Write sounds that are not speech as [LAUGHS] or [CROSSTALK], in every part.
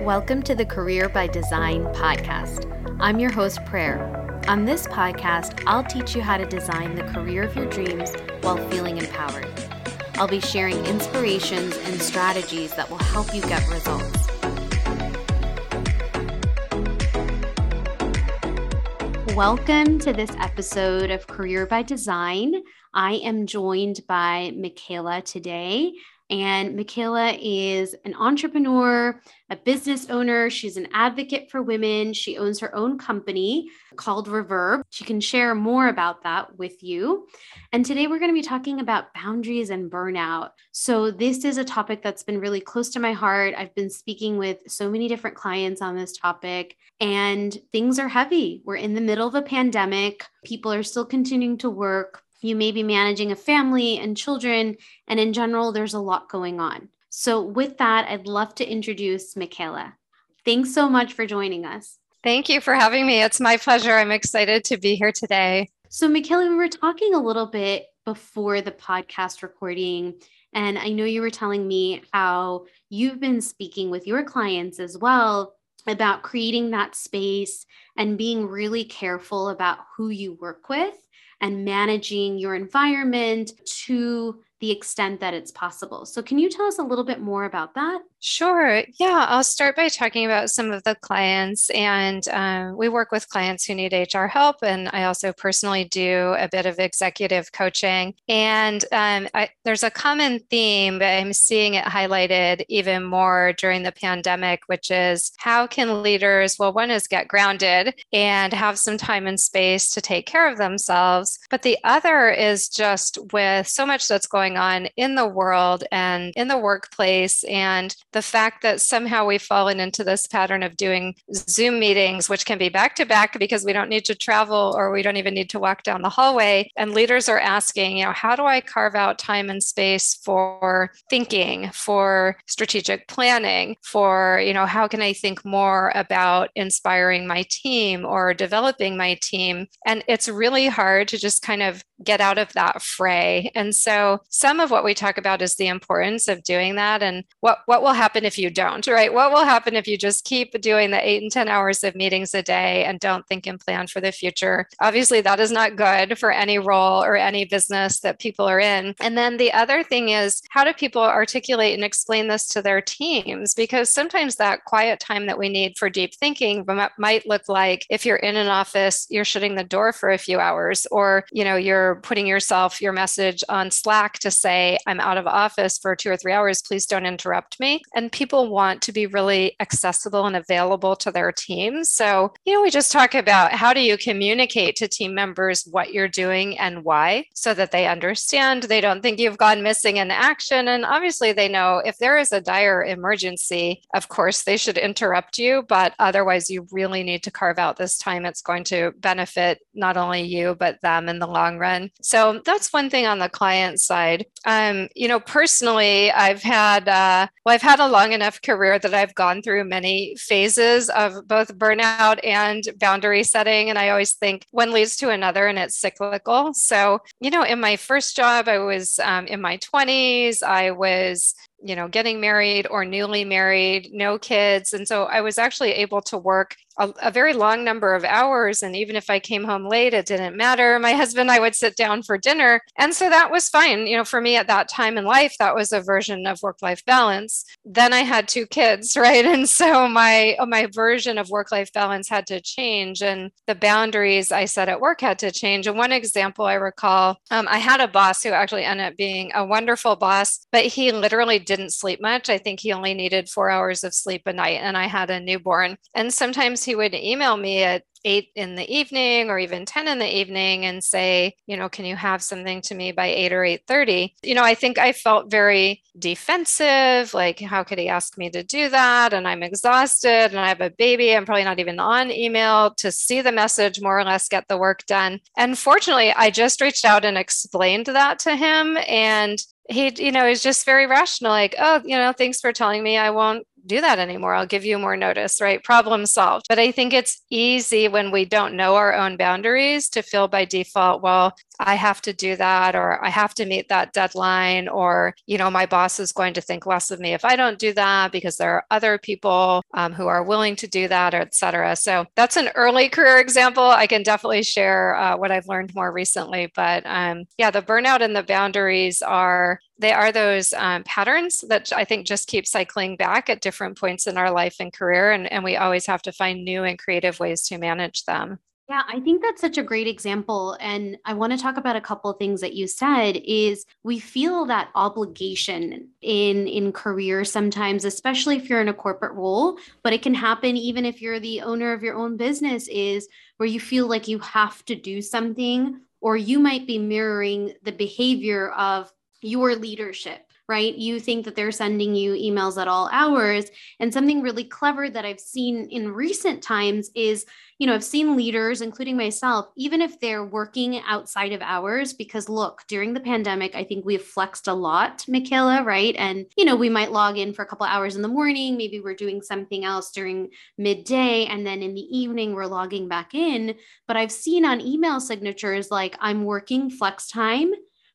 Welcome to the Career by Design podcast. I'm your host, Prayer. On this podcast, I'll teach you how to design the career of your dreams while feeling empowered. I'll be sharing inspirations and strategies that will help you get results. Welcome to this episode of Career by Design. I am joined by Michaela today. And Michaela is an entrepreneur, a business owner. She's an advocate for women. She owns her own company called Reverb. She can share more about that with you. And today we're going to be talking about boundaries and burnout. So, this is a topic that's been really close to my heart. I've been speaking with so many different clients on this topic, and things are heavy. We're in the middle of a pandemic, people are still continuing to work you may be managing a family and children, and in general, there's a lot going on. So, with that, I'd love to introduce Michaela. Thanks so much for joining us. Thank you for having me. It's my pleasure. I'm excited to be here today. So, Michaela, we were talking a little bit before the podcast recording, and I know you were telling me how you've been speaking with your clients as well about creating that space and being really careful about who you work with and managing your environment to the extent that it's possible. So, can you tell us a little bit more about that? Sure. Yeah, I'll start by talking about some of the clients. And um, we work with clients who need HR help. And I also personally do a bit of executive coaching. And um, I, there's a common theme, but I'm seeing it highlighted even more during the pandemic, which is how can leaders, well, one is get grounded and have some time and space to take care of themselves. But the other is just with so much that's going on in the world and in the workplace and the fact that somehow we've fallen into this pattern of doing Zoom meetings, which can be back to back because we don't need to travel or we don't even need to walk down the hallway. And leaders are asking, you know, how do I carve out time and space for thinking, for strategic planning, for, you know, how can I think more about inspiring my team or developing my team? And it's really hard to just kind of get out of that fray. And so some of what we talk about is the importance of doing that and what, what will happen if you don't, right? What will happen if you just keep doing the eight and 10 hours of meetings a day and don't think and plan for the future? Obviously, that is not good for any role or any business that people are in. And then the other thing is, how do people articulate and explain this to their teams? Because sometimes that quiet time that we need for deep thinking might look like if you're in an office, you're shutting the door for a few hours, or you know, you're putting yourself your message on Slack to say, I'm out of office for two or three hours, please don't interrupt me and people want to be really accessible and available to their teams. So, you know, we just talk about how do you communicate to team members what you're doing and why so that they understand, they don't think you've gone missing in action. And obviously, they know if there is a dire emergency, of course, they should interrupt you, but otherwise, you really need to carve out this time. It's going to benefit not only you, but them in the long run. So, that's one thing on the client side. Um, you know, personally, I've had, uh, well, I've had a long enough career that I've gone through many phases of both burnout and boundary setting. And I always think one leads to another and it's cyclical. So, you know, in my first job, I was um, in my 20s, I was you know, getting married or newly married, no kids. And so I was actually able to work a, a, very long number of hours. And even if I came home late, it didn't matter. My [LAUGHS] husband and I would sit down for dinner. And so that was fine. You know, for me at that time in life, that was a version of work life balance. Then I had two kids, [LAUGHS] right? And so my, my version of work life balance had to change. And the boundaries I set at work had to change. And one example I recall, um, I had a boss who actually ended up being a wonderful boss, but he literally didn't sleep much. I think he only needed four hours of sleep a night. And I had a newborn. And sometimes he would email me at eight in the evening or even 10 in the evening and say you know can you have something to me by 8 or 8.30 you know i think i felt very defensive like how could he ask me to do that and i'm exhausted and i have a baby i'm probably not even on email to see the message more or less get the work done and fortunately i just reached out and explained that to him and he you know is just very rational like oh you know thanks for telling me i won't do that anymore. I'll give you more notice, right? Problem solved. But I think it's easy when we don't know our own boundaries to feel by default, well, I have to do that, or I have to meet that deadline, or, you know, my boss is going to think less of me if I don't do that because there are other people um, who are willing to do that, or et cetera. So that's an early career example. I can definitely share uh, what I've learned more recently. But um, yeah, the burnout and the boundaries are they are those um, patterns that I think just keep cycling back at different points in our life and career. And, and we always have to find new and creative ways to manage them. Yeah, I think that's such a great example. And I want to talk about a couple of things that you said is we feel that obligation in in career sometimes, especially if you're in a corporate role, but it can happen even if you're the owner of your own business is where you feel like you have to do something or you might be mirroring the behavior of your leadership right? You think that they're sending you emails at all hours. And something really clever that I've seen in recent times is, you know, I've seen leaders, including myself, even if they're working outside of hours, because look, during the pandemic, I think we've flexed a lot, Michaela, right? And, you know, we might log in for a couple hours in the morning. Maybe we're doing something else during midday. And then in the evening, we're logging back in. But I've seen on email signatures like, I'm working flex time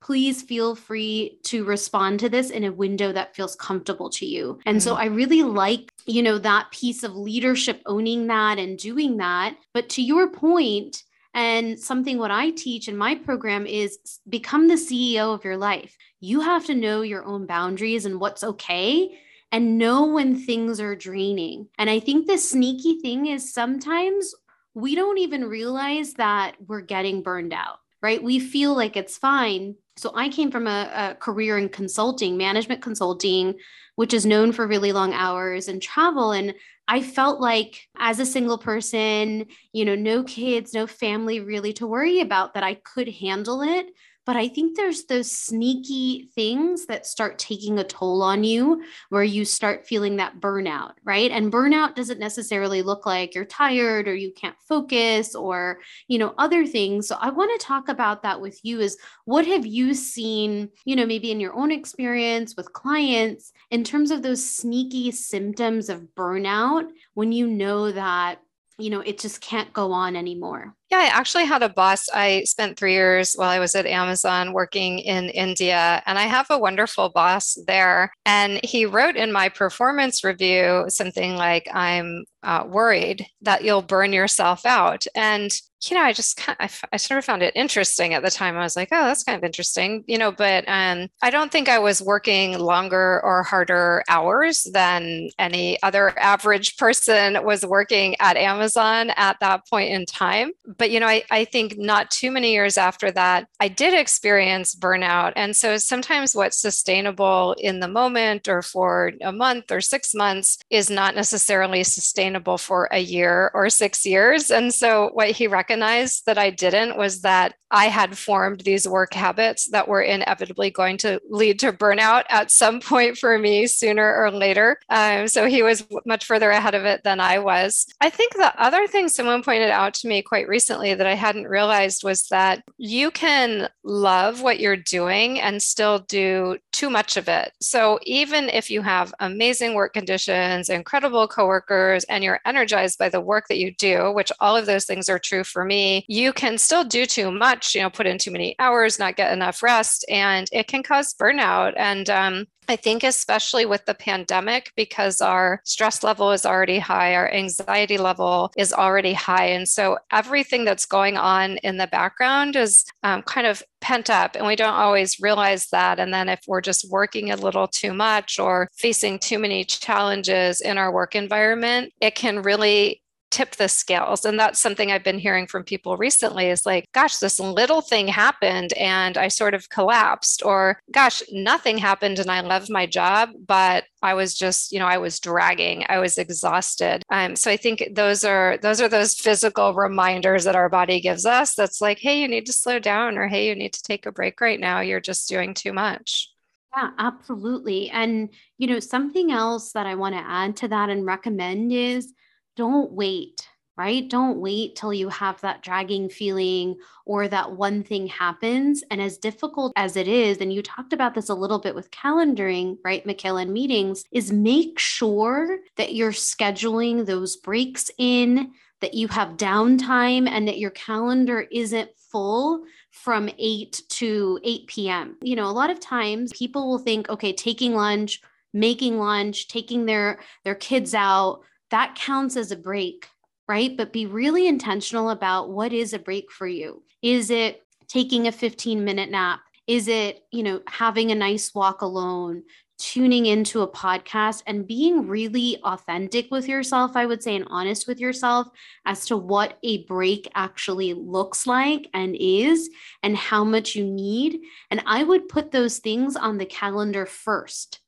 please feel free to respond to this in a window that feels comfortable to you. And mm-hmm. so I really like, you know, that piece of leadership owning that and doing that. But to your point, and something what I teach in my program is become the CEO of your life. You have to know your own boundaries and what's okay and know when things are draining. And I think the sneaky thing is sometimes we don't even realize that we're getting burned out, right? We feel like it's fine so I came from a, a, career in consulting, management consulting, which is known for really long hours and travel. And I felt like as a single person, you know, no kids, no family really to worry about, that I could handle it. But I think there's those sneaky things that start taking a toll on you where you start feeling that burnout, right? And burnout doesn't necessarily look like you're tired or you can't focus or, you know, other things. So I want to talk about that with you is what have you seen, you know, maybe in your own experience with clients in terms of those sneaky symptoms of burnout when you know that you know, it just can't go on anymore. Yeah, I actually had a boss. I spent three years while I was at Amazon working in India, and I have a wonderful boss there. And he wrote in my performance review something like, I'm uh, worried that you'll burn yourself out. And you know, I just kind of, I, I sort of found it interesting at the time. I was like, oh, that's kind of interesting, you know, but um, I don't think I was working longer or harder hours than any other average person was working at Amazon at that point in time. But, you know, I, I think not too many years after that, I did experience burnout. And so sometimes what's sustainable in the moment or for a month or six months is not necessarily sustainable for a year or six years. And so what he recognized that I didn't was that I had formed these work habits that were inevitably going to lead to burnout at some [LAUGHS] point for me sooner or later. Um, so he was much further ahead of it than I was. I think the other thing someone pointed out to me quite recently that I hadn't realized was that you can love what you're doing and still do too much of it. So even if you have amazing work conditions, incredible coworkers, and you're energized by the work that you do, which all of those things are true for me, you can still do too much, you know, put in too many hours, not get enough rest, and it can cause burnout. And um, I think, especially with the pandemic, because our stress level is already high, our anxiety level is already high. And so everything that's going on in the background is um, kind of pent up, and we don't always realize that. And then if we're just working a little too much or facing too many challenges in our work environment, it can really tip the scales and that's something i've been hearing from people recently is like gosh this little thing happened and i sort of collapsed or gosh nothing happened and i love my job but i was just you know i was dragging i was exhausted um, so i think those are those are those physical reminders that our body gives us that's like hey you need to slow down or hey you need to take a break right now you're just doing too much yeah, absolutely. And, you know, something else that I want to add to that and recommend is don't wait, right? Don't wait till you have that dragging feeling or that one thing happens. And as difficult as it is, and you talked about this a little bit with calendaring, right, Michaela, meetings, is make sure that you're scheduling those breaks in, that you have downtime, and that your calendar isn't full from 8 to 8 p.m. You know, a lot of times people will think, okay, taking lunch, making lunch, taking their their kids out, that counts as a break, right? But be really intentional about what is a break for you. Is it taking a 15 minute nap? Is it, you know, having a nice walk alone? tuning into a podcast and being really authentic with yourself, I would say, and honest with yourself as to what a break actually looks like and is, and how much you need. And I would put those things on the calendar first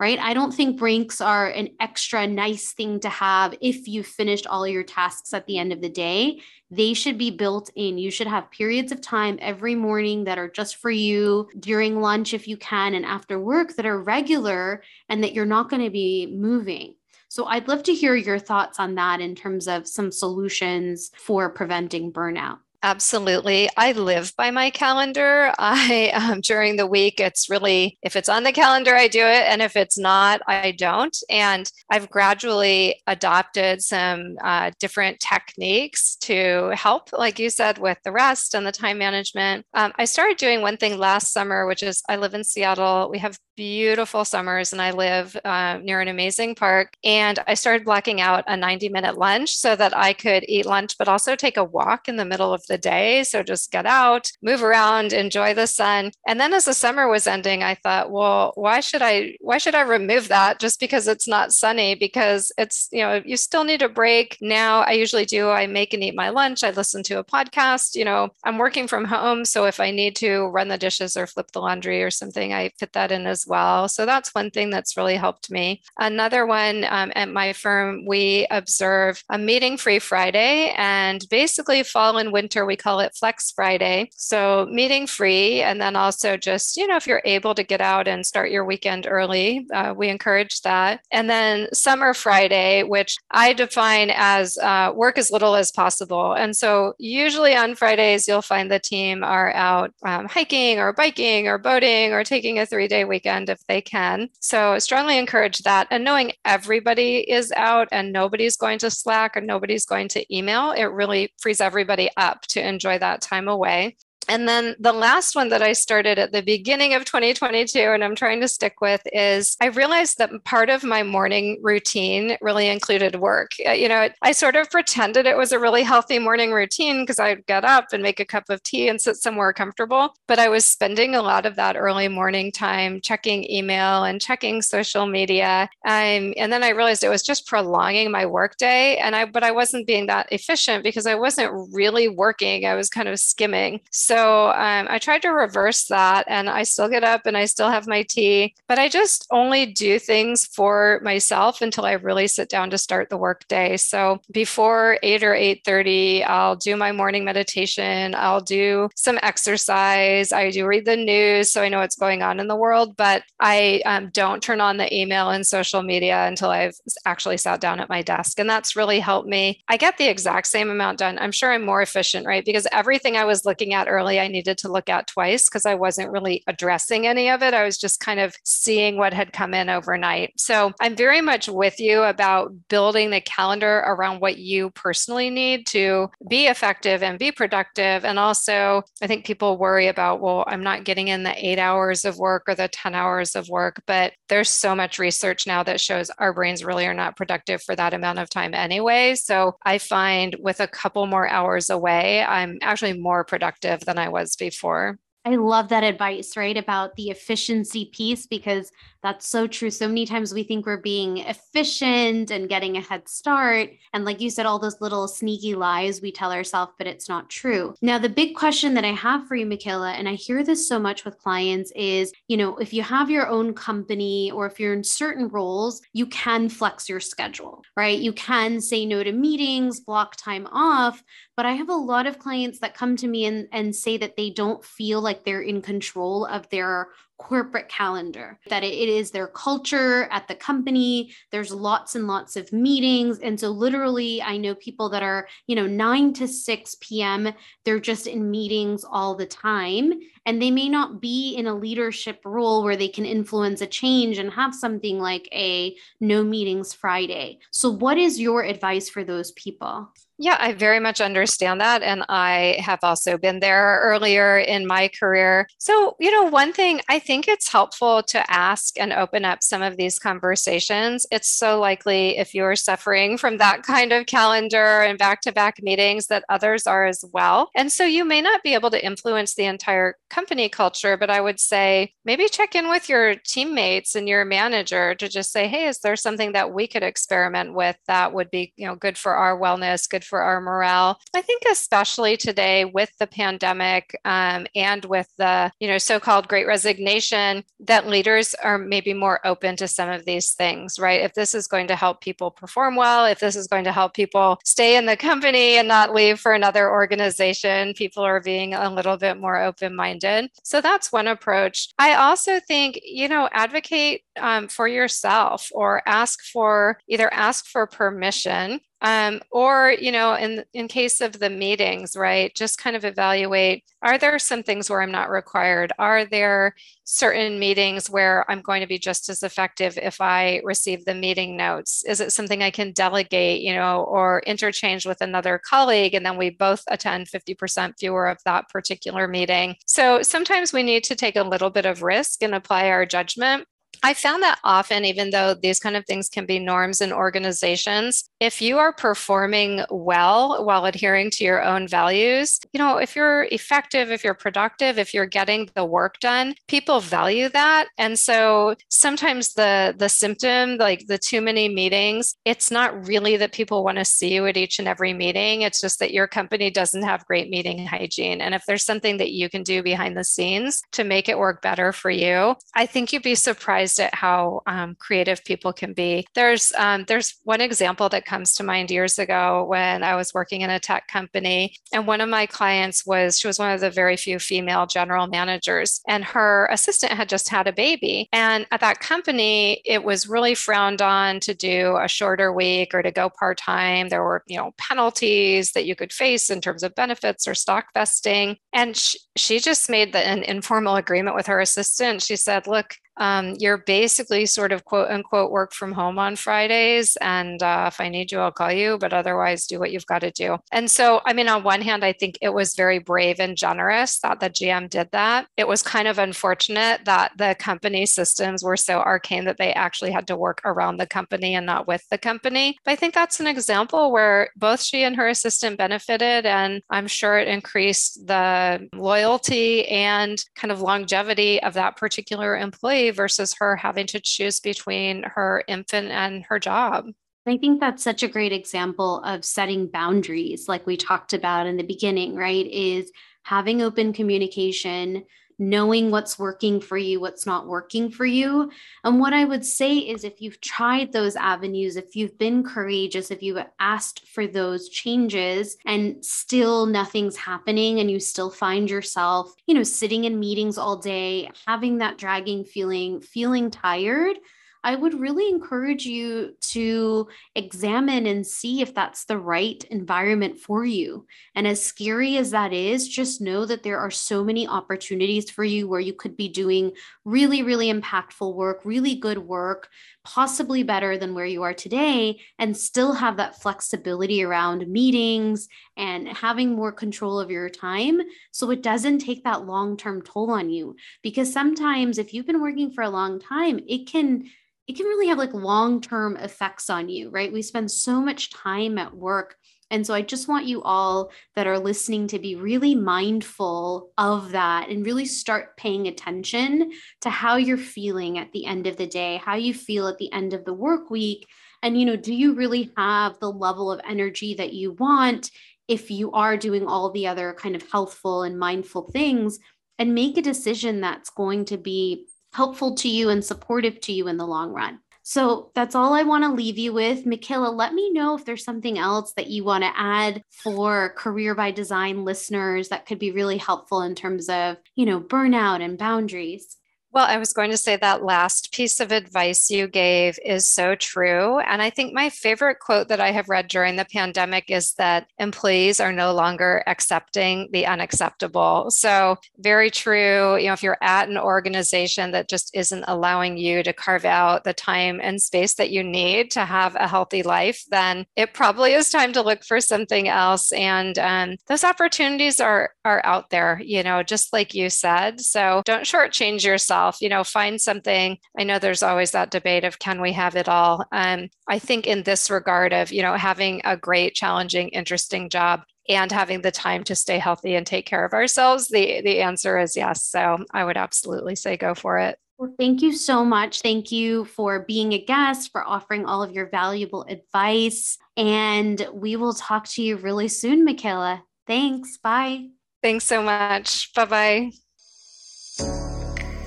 right? I don't think breaks are an extra nice thing to have if you've finished all your tasks at the end of the day. They should be built in. You should have periods of time every morning that are just for you, during lunch if you can, and after work that are regular and that you're not going to be moving. So I'd love to hear your thoughts on that in terms of some solutions for preventing burnout. Absolutely. I live by my calendar. [LAUGHS] I um, during the week, it's really if it's on the calendar, I do it, and if it's not, I don't. And I've gradually adopted some uh, different techniques to help, like you said, with the rest and the time management. Um, I started doing one thing last summer, which is I live in Seattle. We have beautiful summers and I live uh, near an amazing park. And I started blocking out a 90 minute lunch so that I could eat lunch, but also take a walk in the middle of the day. So just get out, move around, enjoy the sun. And then as the summer was ending, I thought, well, why should I, why should I remove that just because it's not sunny? Because it's, you know, you still need a break. Now I usually do, I make and eat my lunch. I listen to a podcast, you know, I'm working from home. So if I need to run the dishes or flip the laundry or something, I fit that in as well. So that's one thing that's really helped me. Another one um, at my firm, we observe a meeting free Friday. And basically, fall and we call it Flex Friday. So meeting free. And then also just, you know, if you're able to get out and start your weekend early, uh, we encourage that. And then Summer Friday, which I define as uh, work as little as possible. And so usually on Fridays, you'll find the team are out um, hiking or biking or boating or taking a three day weekend weekend if they can. So strongly encourage that. And knowing everybody is out and nobody's going to Slack or nobody's going to email, it really frees everybody up to enjoy that time away. And then the last one that I started at the beginning of 2022 and I'm trying to stick with is I realized that part of my morning routine really included work. Uh, you know, I sort of pretended it was a really healthy morning routine because I'd get up and make a cup of tea and sit somewhere comfortable. But I was spending a lot of that early morning time checking email and checking social media. Um, and then I realized it was just prolonging my workday. And I, but I wasn't being that efficient because I wasn't really working. I was kind of skimming. So so um, I tried to reverse that and I still get up and I still have my tea, but I just only do things for myself until I really sit down to start the workday. So before 8 or 8:30, I'll do my morning meditation, I'll do some exercise, I do read the news so I know what's going on in the world, but I um, don't turn on the email and social media until I've actually sat down at my desk. And that's really helped me. I get the exact same amount done. I'm sure I'm more efficient, right? Because everything I was looking at earlier I needed to look at twice because I wasn't really addressing any of it. I was just kind of seeing what had come in overnight. So I'm very much with you about building the calendar around what you personally need to be effective and be productive. And also, I think people worry about, well, I'm not getting in the eight hours of work or the 10 hours of work, but there's so much research now that shows our brains really are not productive for that amount of time anyway. So I find with a couple more hours away, I'm actually more productive than I was before. I love that advice, right? About the efficiency piece, because that's so true. So many times we think we're being efficient and getting a head start. And like you said, all those little sneaky lies we tell ourselves, but it's not true. Now, the big question that I have for you, Michaela, and I hear this so much with clients is, you know, if you have your own company or if you're in certain roles, you can flex your schedule, right? You can say no to meetings, block time off. But I have a lot of clients that come to me and, and say that they don't feel like they're in control of their corporate calendar, that it is their culture at the company. There's lots and lots of meetings. And so, literally, I know people that are, you know, 9 to 6 p.m., they're just in meetings all the time. And they may not be in a leadership role where they can influence a change and have something like a no meetings Friday. So, what is your advice for those people? Yeah, I very much understand that. And I have also been there earlier in my career. So, you know, one thing I think it's helpful to ask and open up some of these conversations. It's so likely if you're suffering from that [LAUGHS] kind of calendar and back to back meetings that others are as well. And so you may not be able to influence the entire company culture, but I would say maybe check in with your teammates and your manager to just say, hey, is there something that we could experiment with that would be, you know, good for our wellness, good for our morale. I think especially today with the pandemic um, and with the you know so-called Great Resignation, that leaders are maybe more open to some of these things, right? If this is going to help people perform well, if this is going to help people stay in the company and not leave for another organization, people are being a little bit more open-minded. So that's one approach. I also think you know advocate um, for yourself or ask for either ask for permission um, or you know in in case of the meetings right just kind of evaluate are there some things where i'm not required? Are there certain meetings where i'm going to be just as effective if i receive the meeting notes? Is it something i can delegate you know or interchange with another colleague and then we both attend 50% fewer of that particular meeting? So sometimes we need to take a little bit of risk and apply our judgment I found that often, even though these kind of things can be norms in organizations, if you are performing well while adhering to your own values, you know, if you're effective, if you're productive, if you're getting the work done, people value that. And so sometimes the the symptom, like the too many meetings, it's not really that people want to see you at each and every meeting. It's just that your company doesn't have great meeting hygiene. And if there's something that you can do behind the scenes to make it work better for you, I think you'd be surprised surprised at how um, creative people can be. There's um, there's one example that comes to mind years ago when I was working in a tech company, and one of my clients was she was one of the very few female general managers, and her assistant had just had a baby. And at that company, it was really frowned on to do a shorter week or to go part time. There were you know penalties that you could face in terms of benefits or stock vesting, and she, she just made the, an informal agreement with her assistant. She said, "Look, um, you're basically sort of quote unquote work from home on Fridays. And uh, if I need you, I'll call you, but otherwise, do what you've got to do. And so, I mean, on one hand, I think it was very brave and generous that the GM did that. It was kind of unfortunate that the company systems were so arcane that they actually had to work around the company and not with the company. But I think that's an example where both she and her assistant benefited. And I'm sure it increased the loyalty and kind of longevity of that particular employee versus her having to choose between her infant and her job. I think that's such a great example of setting boundaries, like we talked about in the beginning, right? Is having open communication, knowing what's working for you, what's not working for you. And what I would say is if you've tried those avenues, if you've been courageous, if you've asked for those changes and still nothing's happening and you still find yourself, you know, sitting in meetings all day, having that dragging feeling, feeling tired, I would really encourage you to examine and see if that's the right environment for you. And as scary as that is, just know that there are so many opportunities for you where you could be doing really, really impactful work, really good work, possibly better than where you are today, and still have that flexibility around meetings and having more control of your time so it doesn't take that long term toll on you. Because sometimes if you've been working for a long time, it can it can really have like long term effects on you, right? We spend so much time at work. And so I just want you all that are listening to be really mindful of that and really start paying attention to how you're feeling at the end of the day, how you feel at the end of the work week. And, you know, do you really have the level of energy that you want if you are doing all the other kind of healthful and mindful things? And make a decision that's going to be helpful to you and supportive to you in the long run. So that's all I want to leave you with. Michaela, let me know if there's something else that you want to add for career by design listeners that could be really helpful in terms of, you know, burnout and boundaries. Well, I was going to say that last piece of advice you gave is so true. And I think my favorite quote that I have read during the pandemic is that employees are no longer accepting the unacceptable. So, very true. You know, if you're at an organization that just isn't allowing you to carve out the time and space that you need to have a healthy life, then it probably is time to look for something else. And um, those opportunities are are out there, you know, just like you said. So, don't shortchange yourself yourself, you know, find something. I know there's always that debate of can we have it all? Um, I think in this regard of, you know, having a great, challenging, interesting job and having the time to stay healthy and take care of ourselves, the the answer is yes. So I would absolutely say go for it. Well, thank you so much. Thank you for being a guest, for offering all of your valuable advice. And we will talk to you really soon, Michaela. Thanks. Bye. Thanks so much. Bye bye.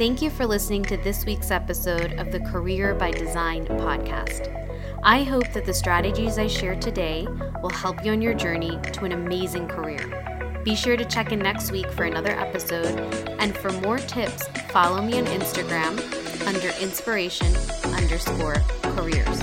Thank you for listening to this week's episode of the Career by Design podcast. I hope that the strategies I share today will help you on your journey to an amazing career. Be sure to check in next week for another episode, and for more tips, follow me on Instagram under inspiration underscore careers.